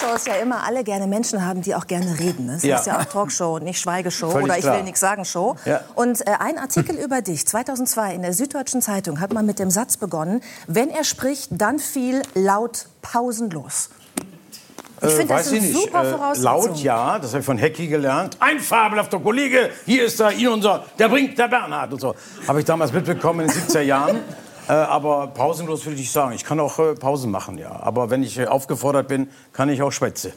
Talkshows ja immer alle gerne Menschen haben, die auch gerne reden. Es Ja. ist ja auch Talkshow, nicht Schweigeshow Völlig oder ich klar. will nichts sagen Show. Ja. Und äh, ein Artikel über dich, 2002 in der Süddeutschen Zeitung, hat man mit dem Satz begonnen, wenn er spricht, dann viel laut pausenlos. Ich Äh, finde, das sind ich nicht. super Äh, laut ja, das habe ich von Hecki gelernt. Ein fabelhafter Kollege, hier ist er, ihn unser, der bringt der Bernhard und so. Habe ich damals mitbekommen in den 70er Jahren. Äh, aber pausenlos würde ich sagen. Ich kann auch äh, Pausen machen, ja. Aber wenn ich äh, aufgefordert bin, kann ich auch schwätze.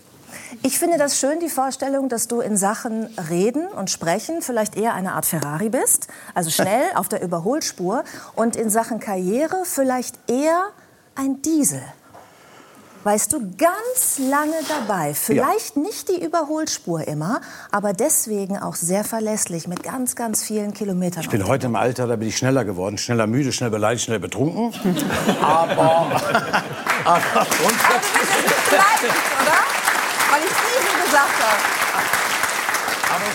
Ich finde das schön, die Vorstellung, dass du in Sachen Reden und Sprechen vielleicht eher eine Art Ferrari bist, also schnell auf der Überholspur, und in Sachen Karriere vielleicht eher ein Diesel. Weißt du, ganz lange dabei. Vielleicht nicht die Überholspur immer, aber deswegen auch sehr verlässlich mit ganz, ganz vielen Kilometern. Ich bin heute im Alter, da bin ich schneller geworden. Schneller müde, schnell beleidigt, schnell betrunken. aber, aber grundsätzlich... beleidigt, oder? Weil ich Diesel gesagt habe.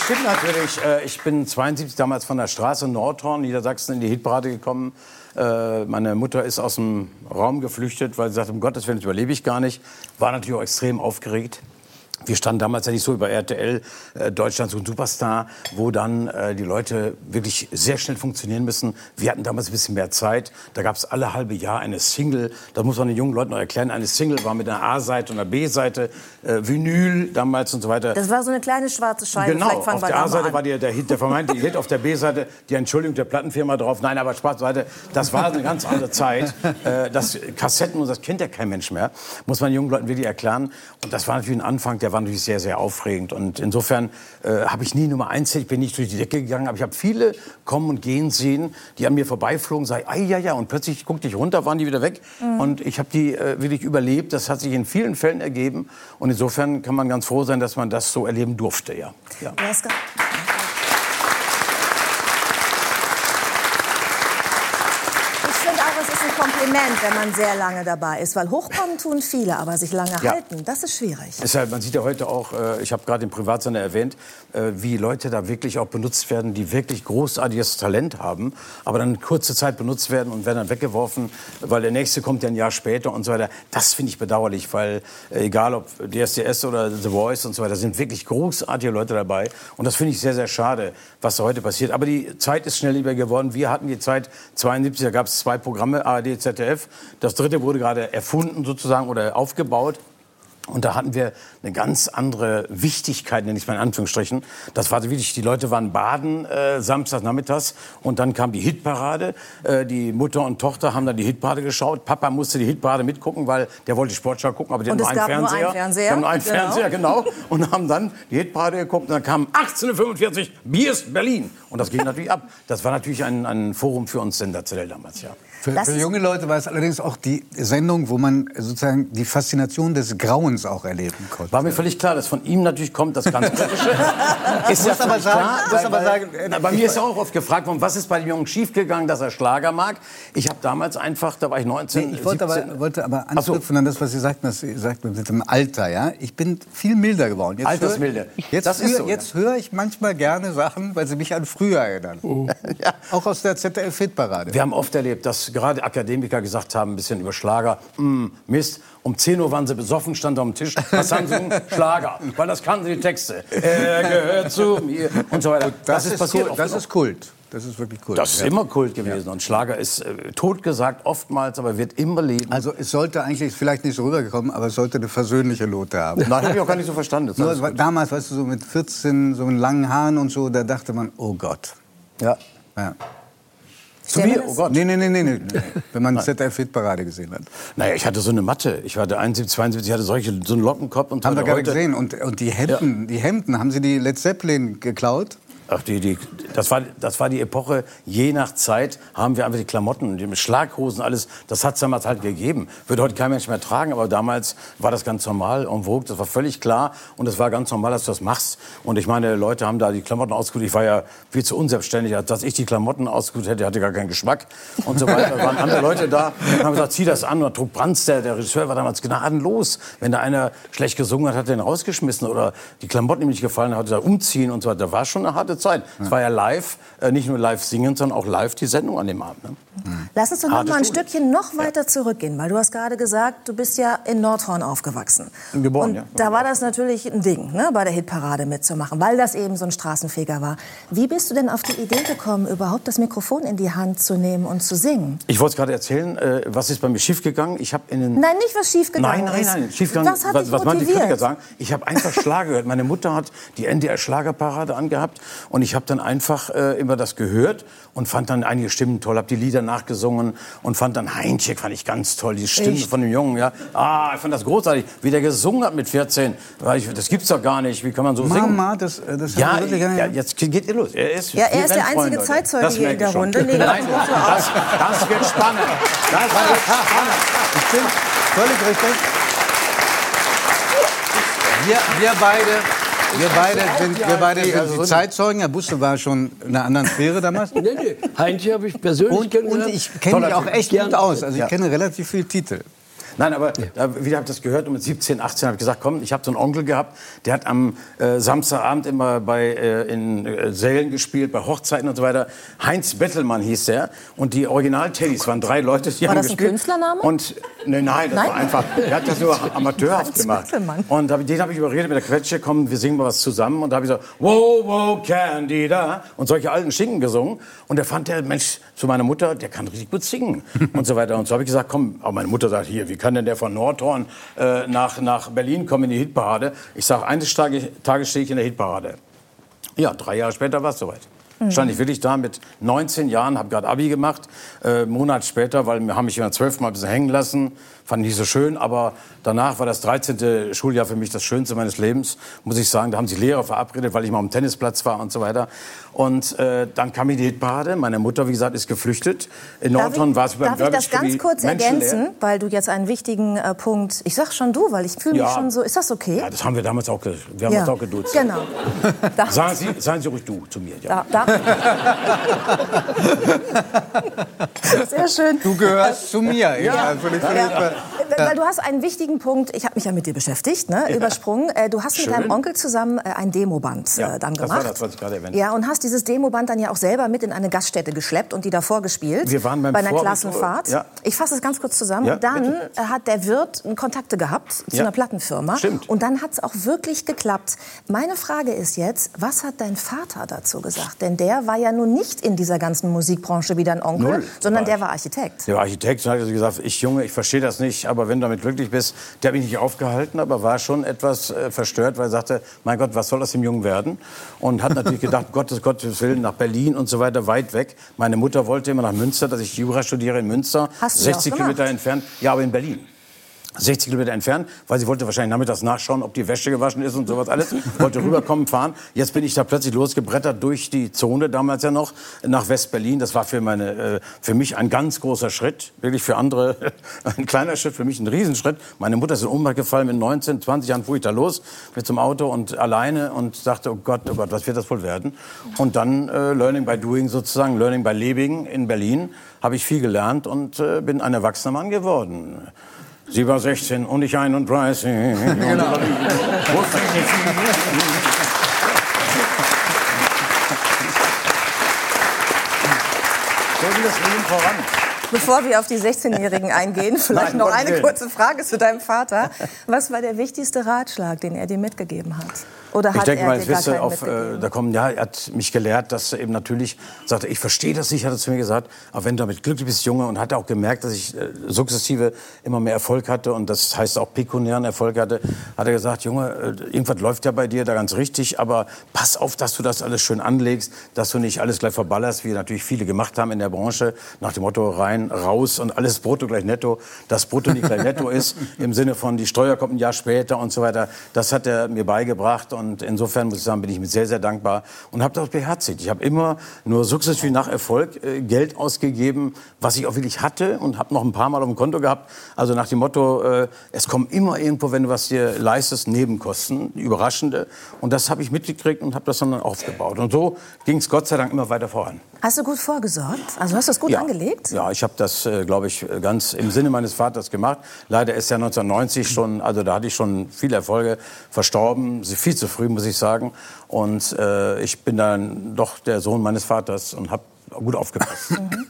Stimmt natürlich. Äh, Ich bin 72 damals von der Straße Nordhorn, Niedersachsen, in die Hitparade gekommen. Äh, Meine Mutter ist aus dem Raum geflüchtet, weil sie sagte, um Gottes Willen, das überlebe ich gar nicht. War natürlich auch extrem aufgeregt. Wir standen damals ja nicht so über RTL, äh, Deutschland so ein Superstar, wo dann äh, die Leute wirklich sehr schnell funktionieren müssen. Wir hatten damals ein bisschen mehr Zeit. Da gab es alle halbe Jahr eine Single. Das muss man den jungen Leuten noch erklären. Eine Single war mit einer A-Seite und einer B-Seite, äh, Vinyl damals und so weiter. Das war so eine kleine schwarze Scheibe. Genau, auf der A-Seite war der, der Hit, der vermeintliche Hit, auf der B-Seite die Entschuldigung der Plattenfirma drauf. Nein, aber Spaß beiseite, das war eine ganz andere Zeit. Äh, Das Kassetten, und das kennt ja kein Mensch mehr, muss man jungen Leuten wirklich erklären. Und das war natürlich ein Anfang, der war natürlich sehr, sehr aufregend. Und insofern äh, habe ich nie Nummer eins, ich bin nicht durch die Decke gegangen, aber ich habe viele kommen und gehen sehen, die an mir vorbeiflogen, sagen, ai, ja, ja, und plötzlich guckte ich runter, waren die wieder weg. Mhm. Und ich habe die äh, wirklich überlebt. Das hat sich in vielen Fällen ergeben. Und insofern kann man ganz froh sein, dass man das so erleben durfte, ja. ja. Du hast ge- Ich finde auch, es ist ein Kompliment, wenn man sehr lange dabei ist, weil hochkommen tun viele, aber sich lange Ja. halten, das ist schwierig. Deshalb, man sieht ja heute auch, äh, ich habe gerade im Privatsender erwähnt, äh, wie Leute da wirklich auch benutzt werden, die wirklich großartiges Talent haben, aber dann kurze Zeit benutzt werden und werden dann weggeworfen, weil der nächste kommt ja ein Jahr später und so weiter. Das finde ich bedauerlich, weil äh, egal ob DSDS oder The Voice und so weiter, sind wirklich großartige Leute dabei und das finde ich sehr, sehr schade, was da heute passiert. Aber die Zeit ist schnell lieber geworden. Wir hatten die Zeit 72, da gab es zwei Programme, ARD, ZDF. Das dritte wurde gerade erfunden sozusagen oder aufgebaut. Und da hatten wir eine ganz andere Wichtigkeit, nenne ich mal in Anführungsstrichen. Das war wirklich, die Leute waren baden äh, samstags nachmittags und dann kam die Hitparade. Äh, die Mutter und Tochter haben dann die Hitparade geschaut. Papa musste die Hitparade mitgucken, weil der wollte die Sportschau gucken, aber hatten es nur einen gab nur Fernseher. einen Fernseher, nur einen genau. Fernseher, genau. Und haben dann die Hitparade geguckt und dann kam 1845, Bier ist Berlin. Und das ging natürlich ab. Das war natürlich ein, ein Forum für uns sensationell damals, ja. Für, Das für junge Leute war es allerdings auch die Sendung, wo man sozusagen die Faszination des Grauens auch erleben konnte. War mir völlig klar, dass von ihm natürlich kommt das ganz Kritische. ist ja muss aber sagen- klar. muss aber sagen, äh, Na, bei mir ist ja auch oft gefragt worden, was ist bei dem Jungen schiefgegangen, dass er Schlager mag. Ich habe damals einfach, da war ich 19, Nee, ich wollte 17, aber, wollte aber Ach so. anknüpfen an das, was Sie sagten, dass Sie sagten mit dem Alter. Ja? Ich bin viel milder geworden. Jetzt Altersmilde. Höre, jetzt Das ist höre, so, jetzt höre ich manchmal gerne Sachen, weil sie mich an früher erinnern. Ja. Auch aus der ZDF-Hitparade. Wir haben oft erlebt, dass gerade Akademiker gesagt haben, ein bisschen über Schlager, "Mm, Mist, um 10 Uhr waren sie besoffen, stand am Tisch, was haben sie gesungen? Schlager, weil das kannten sie die Texte. Er gehört zu mir und so weiter. Das, ist, passiert Kult, das ist Kult. Das ist wirklich Kult. Das ist Ja. immer Kult gewesen. Und Schlager ist äh, totgesagt oftmals, aber wird immer leben. Also es sollte eigentlich, vielleicht nicht so rübergekommen, aber es sollte eine versöhnliche Note haben. Nein, habe ich auch gar nicht so verstanden. Das Nur, damals, weißt du, so mit 14, so mit langen Haaren und so, da dachte man, oh Gott. Ja. Ja. Zu mir? Oh Gott. Nee, nee, nee, nee, nee. Wenn man ZDF-Hitparade gesehen hat. Naja, ich hatte so eine Matte. Ich war der 71, 72, ich hatte solche, so einen Lockenkopf und so Haben wir gerade gesehen. Und, und die Hemden, die Hemden, haben Sie die Led Zeppelin geklaut? Ach, die, die, das, war, das war die Epoche, je nach Zeit haben wir einfach die Klamotten, die Schlaghosen, alles, das hat es damals halt gegeben. Würde heute kein Mensch mehr tragen, aber damals war das ganz normal, en vogue, das war völlig klar und es war ganz normal, dass du das machst. Und ich meine, Leute haben da die Klamotten ausgesucht, ich war ja viel zu unselbstständig, dass ich die Klamotten ausgesucht hätte, hatte gar keinen Geschmack und so weiter. Da waren andere Leute da und haben gesagt, zieh das an. Und Trug Brands, der, der Regisseur, war damals gnadenlos. Wenn da einer schlecht gesungen hat, hat er ihn rausgeschmissen oder die Klamotten ihm nicht gefallen hat, hat er umziehen und so weiter. Da war schon eine harte Zeit. Es war ja live, äh, nicht nur live singen, sondern auch live die Sendung an dem Abend. Ne? Lass uns doch noch Harte mal ein Schule. Stückchen noch weiter zurückgehen, weil du hast gerade gesagt, du bist ja in Nordhorn aufgewachsen. Geboren, Und ja. da war das natürlich ein Ding, ne, bei der Hitparade mitzumachen, weil das eben so ein Straßenfeger war. Wie bist du denn auf die Idee gekommen, überhaupt das Mikrofon in die Hand zu nehmen und zu singen? Ich wollte es gerade erzählen, äh, was ist bei mir schiefgegangen. Ich habe in den Nein, nicht was schiefgegangen Nein, nein, ist. nein, schiefgegangen. Was hat was, was man die? Kritiker sagen? Ich habe einfach Schlager gehört. Meine Mutter hat die NDR-Schlagerparade angehabt und ich habe dann einfach äh, immer das gehört und fand dann einige Stimmen toll, habe die Lieder nachgesungen und fand dann Heincheck fand ich ganz toll, die Stimme Echt? von dem Jungen, ja. Ah, ich fand das großartig, wie der gesungen hat mit 14. Weil ich, das gibt's doch gar nicht. Wie kann man so singen? Mama, das, äh, das Ja, hat wirklich ja, jetzt geht ihr los. Er ist, Ja, er ist der einzige Leute. Zeitzeuge Das hier in der ich. Runde. Nee, Nein, das- das, das wird spannend. Das wird spannend. Stimmt, völlig richtig. Wir, wir beide, wir beide sind, wir beide sind die Zeitzeugen. Herr Busse war schon in einer anderen Sphäre damals. Nee, nee. Heinz habe ich persönlich Und, und kennengelernt. ich kenne mich auch echt gut aus. Also ich kenne relativ viele Titel. Nein, aber da, wieder habe ich das gehört und mit 17, 18 habe ich gesagt, komm, ich habe so einen Onkel gehabt, der hat am äh, Samstagabend immer bei äh, in äh, Sälen gespielt, bei Hochzeiten und so weiter. Heinz Bettelmann hieß der und die Original-Teddys waren drei Leute, die War haben das ein gespielt. Künstlername? Und nee, nein, das Nein? war einfach, der hat das nur amateurhaft Heinz gemacht. Bettelmann. Und hab, den habe ich überredet mit der Quetsche, komm, wir singen mal was zusammen und da habe ich gesagt, wow, wow, Candida und solche alten Schinken gesungen und der fand der Mensch zu meiner Mutter, der kann richtig gut singen und so weiter und so habe ich gesagt, komm, aber meine Mutter sagt, hier, wie kann denn der von Nordhorn äh, nach, nach Berlin kommen in die Hitparade? Ich sage, eines Tages, Tages stehe ich in der Hitparade. Ja, drei Jahre später war es soweit. Stand ich wirklich da mit 19 Jahren, habe gerade Abi gemacht. Äh, Monat später, weil wir haben mich immer zwölfmal ein bisschen hängen lassen, fand ich nicht so schön. Aber danach war das 13. Schuljahr für mich das Schönste meines Lebens, muss ich sagen. Da haben sich Lehrer verabredet, weil ich mal am Tennisplatz war und so weiter. Und äh, dann kam ich in die Hitparade. Meine Mutter, wie gesagt, ist geflüchtet. In Darf Nordhorn ich, war es beim darf ich das ganz kurz ergänzen, weil du jetzt einen wichtigen äh, Punkt. Ich sag schon du, weil ich fühle mich Ja. schon so. Ist das okay? Ja, das haben wir damals auch, wir haben uns auch geduzt. Genau. Sagen Sie, sagen Sie ruhig du zu mir. Ja. da, da. Sehr schön. Du gehörst zu mir. Ja, völlig, völlig, Ja. Weil du hast einen wichtigen Punkt, ich habe mich ja mit dir beschäftigt, ne, übersprungen. Äh, Du hast Schön. mit deinem Onkel zusammen äh, ein Demoband äh, Ja, dann das gemacht. war das, was ich gerade erwähnt Ja, und hast dieses Demoband dann ja auch selber mit in eine Gaststätte geschleppt und die davor gespielt. Wir waren beim bei einer Vor- Klassenfahrt. Ja. Ich fasse es ganz kurz zusammen. Ja, und dann bitte. äh, hat der Wirt Kontakte gehabt zu Ja. einer Plattenfirma. Stimmt. Und dann hat es auch wirklich geklappt. Meine Frage ist jetzt, was hat dein Vater dazu gesagt? Denn der war ja nun nicht in dieser ganzen Musikbranche wie dein Onkel, Null. sondern War der war Architekt. Der Architekt hat also gesagt, ich Junge, ich verstehe das nicht, aber wenn du damit glücklich bist, der hat mich nicht aufgehalten, aber war schon etwas äh, verstört, weil er sagte, mein Gott, was soll aus dem Jungen werden? Und hat natürlich gedacht, Gottes Gottes Willen, nach Berlin und so weiter, weit weg. Meine Mutter wollte immer nach Münster, dass ich Jura studiere in Münster, Hast du ja auch 60 gemacht. Kilometer entfernt, ja, aber in Berlin. 60 Kilometer entfernt, weil sie wollte wahrscheinlich nachmittags nachschauen, ob die Wäsche gewaschen ist und sowas alles. Wollte rüberkommen, fahren. Jetzt bin ich da plötzlich losgebrettert durch die Zone, damals ja noch, nach West-Berlin. Das war für, meine, äh, für mich ein ganz großer Schritt. Wirklich für andere ein kleiner Schritt, für mich ein Riesenschritt. Meine Mutter ist in Ohnmacht gefallen. Mit 19, 20 Jahren fuhr ich da los mit zum Auto und alleine und dachte, oh Gott, oh Gott, was wird das wohl werden? Und dann äh, Learning by Doing sozusagen, Learning by Living in Berlin, habe ich viel gelernt und äh, bin ein erwachsener Mann geworden. Sie war 16 und ich 31. Genau. So geht das Leben voran. Bevor wir auf die 16-Jährigen eingehen, vielleicht Nein, noch eine kurze Frage zu deinem Vater. Was war der wichtigste Ratschlag, den er dir mitgegeben hat? Oder Ich denke mal, keinen auf, äh, da kommen, ja, er hat mich gelehrt, dass er eben natürlich sagte, ich verstehe das nicht, hat er zu mir gesagt, aber wenn du damit glücklich bist, Junge, und hat auch gemerkt, dass ich äh, sukzessive immer mehr Erfolg hatte und das heißt auch pekuniären Erfolg hatte, hat er gesagt, Junge, äh, irgendwas läuft ja bei dir da ganz richtig, aber pass auf, dass du das alles schön anlegst, dass du nicht alles gleich verballerst, wie natürlich viele gemacht haben in der Branche, nach dem Motto rein, raus und alles brutto gleich netto, das brutto nicht gleich netto ist, im Sinne von die Steuer kommt ein Jahr später und so weiter. Das hat er mir beigebracht und insofern muss ich sagen, bin ich mir sehr, sehr dankbar und habe das beherzigt. Ich habe immer nur sukzessive nach Erfolg äh, Geld ausgegeben, was ich auch wirklich hatte und habe noch ein paar Mal auf dem Konto gehabt. Also nach dem Motto, äh, es kommt immer irgendwo, wenn du was dir leistest, Nebenkosten, überraschende. Und das habe ich mitgekriegt und habe das dann aufgebaut. Und so ging es Gott sei Dank immer weiter voran. Hast du gut vorgesorgt? Also hast du das gut Ja. angelegt? Ja, ich habe das, äh, glaube ich, ganz im Sinne meines Vaters gemacht. Leider ist er 1990 schon, also da hatte ich schon viele Erfolge, verstorben, viel zu zu früh, muss ich sagen. Und äh, ich bin dann doch der Sohn meines Vaters und habe gut aufgepasst. Mhm.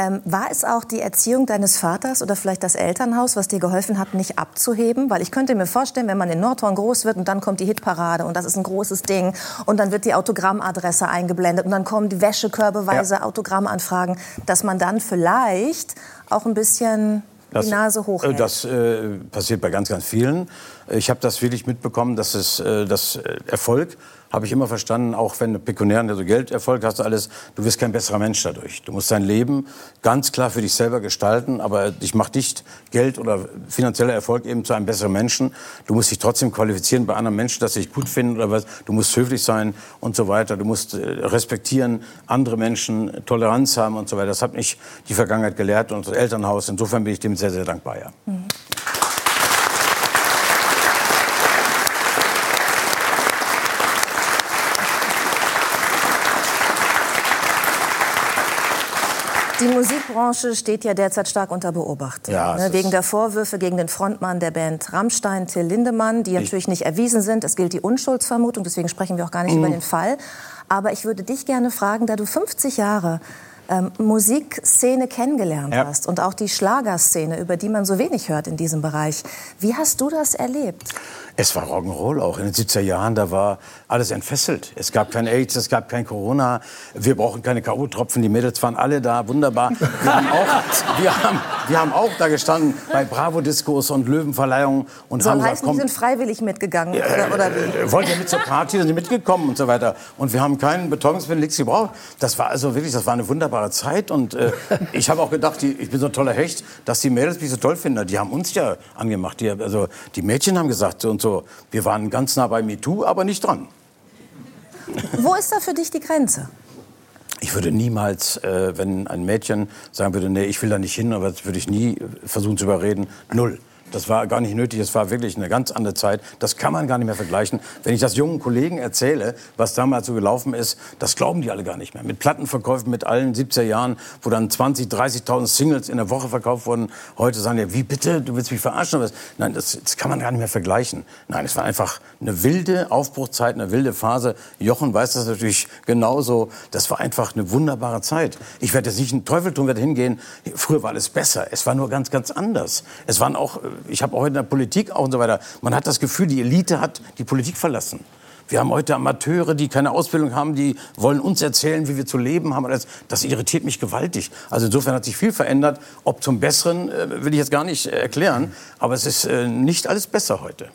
Ähm, war es auch die Erziehung deines Vaters oder vielleicht das Elternhaus, was dir geholfen hat, nicht abzuheben? Weil ich könnte mir vorstellen, wenn man in Nordhorn groß wird und dann kommt die Hitparade und das ist ein großes Ding und dann wird die Autogrammadresse eingeblendet und dann kommen die Wäschekörbeweise ja. Autogrammanfragen, dass man dann vielleicht auch ein bisschen das, die Nase hochhält. Äh, das äh, passiert bei ganz, ganz vielen. Ich habe das wirklich mitbekommen, dass es äh, das äh, Erfolg habe ich immer verstanden, auch wenn du pekuniären also Gelderfolg hast, alles, du wirst kein besserer Mensch dadurch. Du musst dein Leben ganz klar für dich selber gestalten, aber dich macht nicht Geld oder finanzieller Erfolg eben zu einem besseren Menschen. Du musst dich trotzdem qualifizieren bei anderen Menschen, dass sie dich gut finden oder was. Du musst höflich sein und so weiter. Du musst äh, respektieren, andere Menschen, Toleranz haben und so weiter. Das hat mich die Vergangenheit gelehrt und das Elternhaus. Insofern bin ich dem sehr, sehr dankbar. Ja. Mhm. Die Musikbranche steht ja derzeit stark unter Beobachtung. Ja, ne, wegen der Vorwürfe gegen den Frontmann der Band Rammstein, Till Lindemann, die natürlich nicht erwiesen sind. Es gilt die Unschuldsvermutung, deswegen sprechen wir auch gar nicht mhm. über den Fall. Aber ich würde dich gerne fragen, da du 50 Jahre ähm, Musikszene kennengelernt ja. hast und auch die Schlagerszene, über die man so wenig hört in diesem Bereich. Wie hast du das erlebt? Es war Rock'n'Roll auch. In den 70er Jahren, da war alles entfesselt. Es gab kein AIDS, es gab kein Corona. Wir brauchen keine K.O.-Tropfen. Die Mädels waren alle da, wunderbar. Wir haben auch, wir haben, wir haben auch da gestanden bei Bravo-Diskos und Löwenverleihungen. Und Soll haben heißen, gesagt, komm, die sind freiwillig mitgegangen, äh, oder, oder wie? Äh, wollten ja mit zur Party, sind mitgekommen und so weiter. Und wir haben keinen Betäubungsmittel, nichts gebraucht. Das war also wirklich, das war eine wunderbare Zeit. Und äh, ich habe auch gedacht, die, ich bin so ein toller Hecht, dass die Mädels mich so toll finden. Die haben uns ja angemacht. Die, also, die Mädchen haben gesagt so und so, so, wir waren ganz nah bei MeToo, aber nicht dran. Wo ist da für dich die Grenze? Ich würde niemals, äh, wenn ein Mädchen sagen würde, nee, ich will da nicht hin, aber das würde ich nie versuchen zu überreden. Null. Das war gar nicht nötig. Es war wirklich eine ganz andere Zeit. Das kann man gar nicht mehr vergleichen. Wenn ich das jungen Kollegen erzähle, was damals so gelaufen ist, das glauben die alle gar nicht mehr. Mit Plattenverkäufen mit allen 70er Jahren, wo dann 20, 30.000 Singles in der Woche verkauft wurden. Heute sagen die, wie bitte, du willst mich verarschen? Nein, das, das kann man gar nicht mehr vergleichen. Nein, es war einfach eine wilde Aufbruchzeit, eine wilde Phase. Jochen weiß das natürlich genauso. Das war einfach eine wunderbare Zeit. Ich werde jetzt nicht einen Teufel tun, werde hingehen. Früher war alles besser. Es war nur ganz, ganz anders. Es waren auch ich habe auch in der Politik auch und so weiter, man hat das Gefühl, die Elite hat die Politik verlassen. Wir haben heute Amateure, die keine Ausbildung haben, die wollen uns erzählen, wie wir zu leben haben. Das, das irritiert mich gewaltig. Also insofern hat sich viel verändert. Ob zum Besseren, äh, will ich jetzt gar nicht äh, erklären. Aber es ist äh, nicht alles besser heute.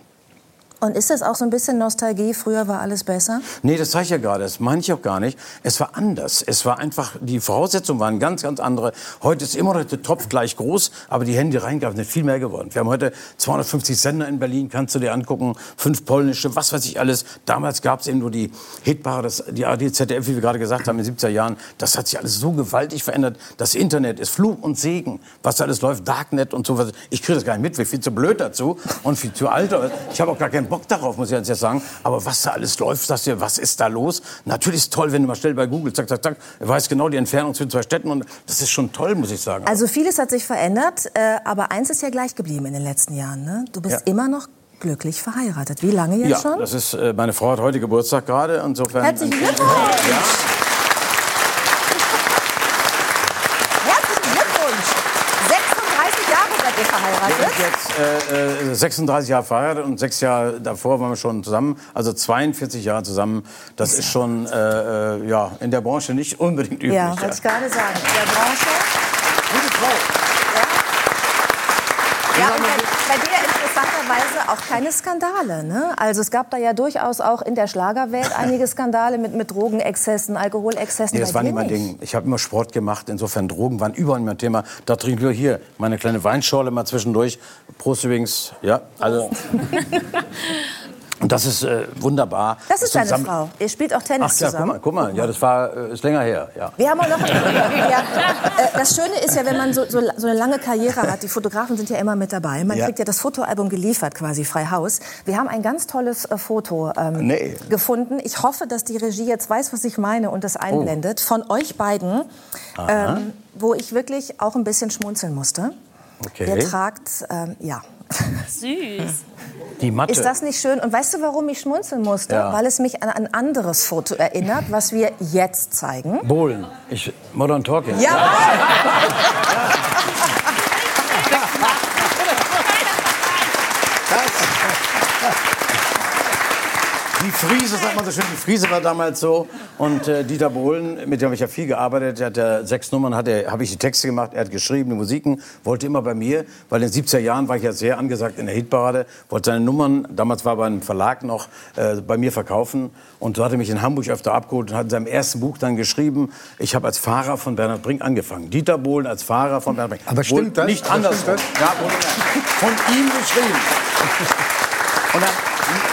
Und ist das auch so ein bisschen Nostalgie? Früher war alles besser? Nee, das sage ich ja gerade. Das meine ich auch gar nicht. Es war anders. Es war einfach, die Voraussetzungen waren ganz, ganz andere. Heute ist immer noch der Topf gleich groß, aber die Hände reingaben sind viel mehr geworden. Wir haben heute 250 Sender in Berlin, kannst du dir angucken. Fünf polnische, was weiß ich alles. Damals gab es eben nur die Hitpaare, die ARD, wie wir gerade gesagt haben, in den 70er Jahren. Das hat sich alles so gewaltig verändert. Das Internet ist Fluch und Segen. Was da alles läuft, Darknet und so was. Ich kriege das gar nicht mit. Ich bin viel zu blöd dazu und viel zu alt. Ich habe auch gar keinen Bock darauf, muss ich jetzt sagen. Aber was da alles läuft, sagst du, was ist da los? Natürlich ist es toll, wenn du mal schnell bei Google, zack, zack, zack, er weiß genau die Entfernung zwischen zwei Städten und das ist schon toll, muss ich sagen. Also vieles hat sich verändert, äh, aber eins ist ja gleich geblieben in den letzten Jahren. Ne? Du bist ja. immer noch glücklich verheiratet. Wie lange jetzt ja, schon? Das ist, äh, meine Frau hat heute Geburtstag gerade. Insofern. Herzlichen Glückwunsch! Ja. Jetzt äh, 36 äh, Jahre verheiratet und sechs Jahre davor waren wir schon zusammen. Also 42 Jahre zusammen. Das ist schon äh, äh, ja, in der Branche nicht unbedingt üblich. Ja, wollte ich gerade sagen. In der Branche. Gute Frau. Ja, und bei, bei dir interessanterweise auch keine Skandale. Ne? Also es gab da ja durchaus auch in der Schlagerwelt einige Skandale mit, mit Drogenexzessen, Alkoholexzessen. Nee, das war nicht mein Ding. Ich habe immer Sport gemacht. Insofern Drogen waren überall mein Thema. Da trinke ich nur hier meine kleine Weinschorle mal zwischendurch. Prost übrigens. Ja, also. Und das ist äh, wunderbar. Das ist deine Frau. Ihr spielt auch Tennis Ach, klar, zusammen. Guck mal, guck mal. Ja, das war, äh, ist länger her. Ja. Wir haben auch noch. ja, äh, das Schöne ist ja, wenn man so, so, so, eine lange Karriere hat, die Fotografen sind ja immer mit dabei. Man ja. kriegt ja das Fotoalbum geliefert, quasi frei Haus. Wir haben ein ganz tolles äh, Foto ähm, nee. gefunden. Ich hoffe, dass die Regie jetzt weiß, was ich meine und das einblendet. Oh. Von euch beiden, ähm, wo ich wirklich auch ein bisschen schmunzeln musste. Okay. Ihr tragt, ähm, ja, Süß. Die Mathe. Ist das nicht schön? Und weißt du, warum ich schmunzeln musste? Ja. Weil es mich an ein anderes Foto erinnert, was wir jetzt zeigen. Bohlen. Ich, Modern Talking. Ja! Die Friese, sagt man so schön, die Friese war damals so. Und äh, Dieter Bohlen, mit dem habe ich ja viel gearbeitet, der hat ja sechs Nummern, er- habe ich die Texte gemacht, er hat geschrieben, die Musiken, wollte immer bei mir, weil in den 70er Jahren war ich ja sehr angesagt in der Hitparade, wollte seine Nummern, damals war er beim Verlag noch, äh, bei mir verkaufen. Und so hat er mich in Hamburg öfter abgeholt und hat in seinem ersten Buch dann geschrieben, ich habe als Fahrer von Bernhard Brink angefangen. Dieter Bohlen als Fahrer von Bernhard Brink. Aber stimmt das? Nicht anders. Ja, von ihm geschrieben. Und dann,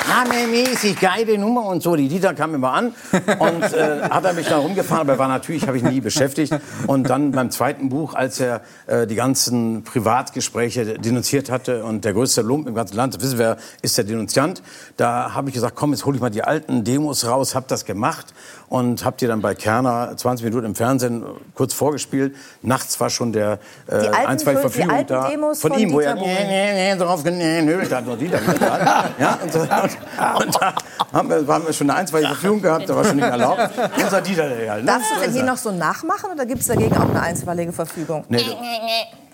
namenmäßig, geile Nummer und so. Die Dieter kam immer an und äh, hat er mich da rumgefahren, aber war natürlich, habe ich nie beschäftigt. Und dann beim zweiten Buch, als er äh, die ganzen Privatgespräche denunziert hatte und der größte Lump im ganzen Land, wissen wir, ist der Denunziant, da habe ich gesagt, komm, jetzt hole ich mal die alten Demos raus, habe das gemacht und habe die dann bei Kerner 20 Minuten im Fernsehen kurz vorgespielt. Nachts war schon der äh, Die alten ein, zwei Verfügung da. Demos von von ihm, wo er Dieter Bohlen. nee, nee, drauf genölt hat, nur Dieter ja, und, so, und, und da haben wir, haben wir schon eine einstweilige Verfügung gehabt, da war schon nicht erlaubt. Unser Dieter, der. Ne? Darfst du denn hier noch so nachmachen oder gibt es dagegen auch eine einstweilige Verfügung? Nee,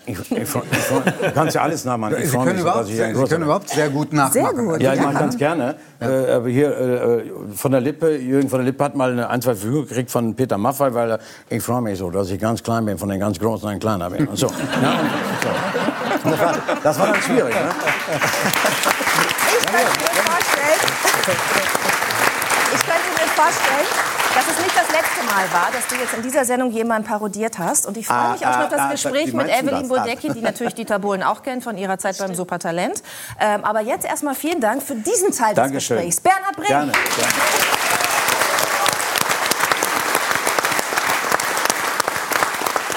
ich, ich, ich, du kannst ja alles nachmachen. Ich Sie können, mich überhaupt, sehr, Sie können überhaupt sehr gut nachmachen. Sehr gut. Ja, ich mache ganz gerne. Äh, aber hier äh, von der Lippe, Jürgen von der Lippe hat mal eine ein, zwei Verfügung gekriegt von Peter Maffay, weil er, ich freue mich so, dass ich ganz klein bin, von den ganz Großen ein kleiner bin. Und so. Ja, und so. Und das, war, das war dann schwierig. Ne? Ich könnte mir vorstellen, ich könnte mir vorstellen, dass es nicht das letzte Mal war, dass du jetzt in dieser Sendung jemanden parodiert hast. Und ich freue Ah, mich auch schon ah, auf das ah, Gespräch mit Evelyn? Ah. Bodecki, die natürlich Dieter Bohlen auch kennt von ihrer Zeit beim Supertalent. Ähm, aber jetzt erstmal vielen Dank für diesen Teil des Dankeschön. Gesprächs. Bernhard Brink. Gerne. gerne.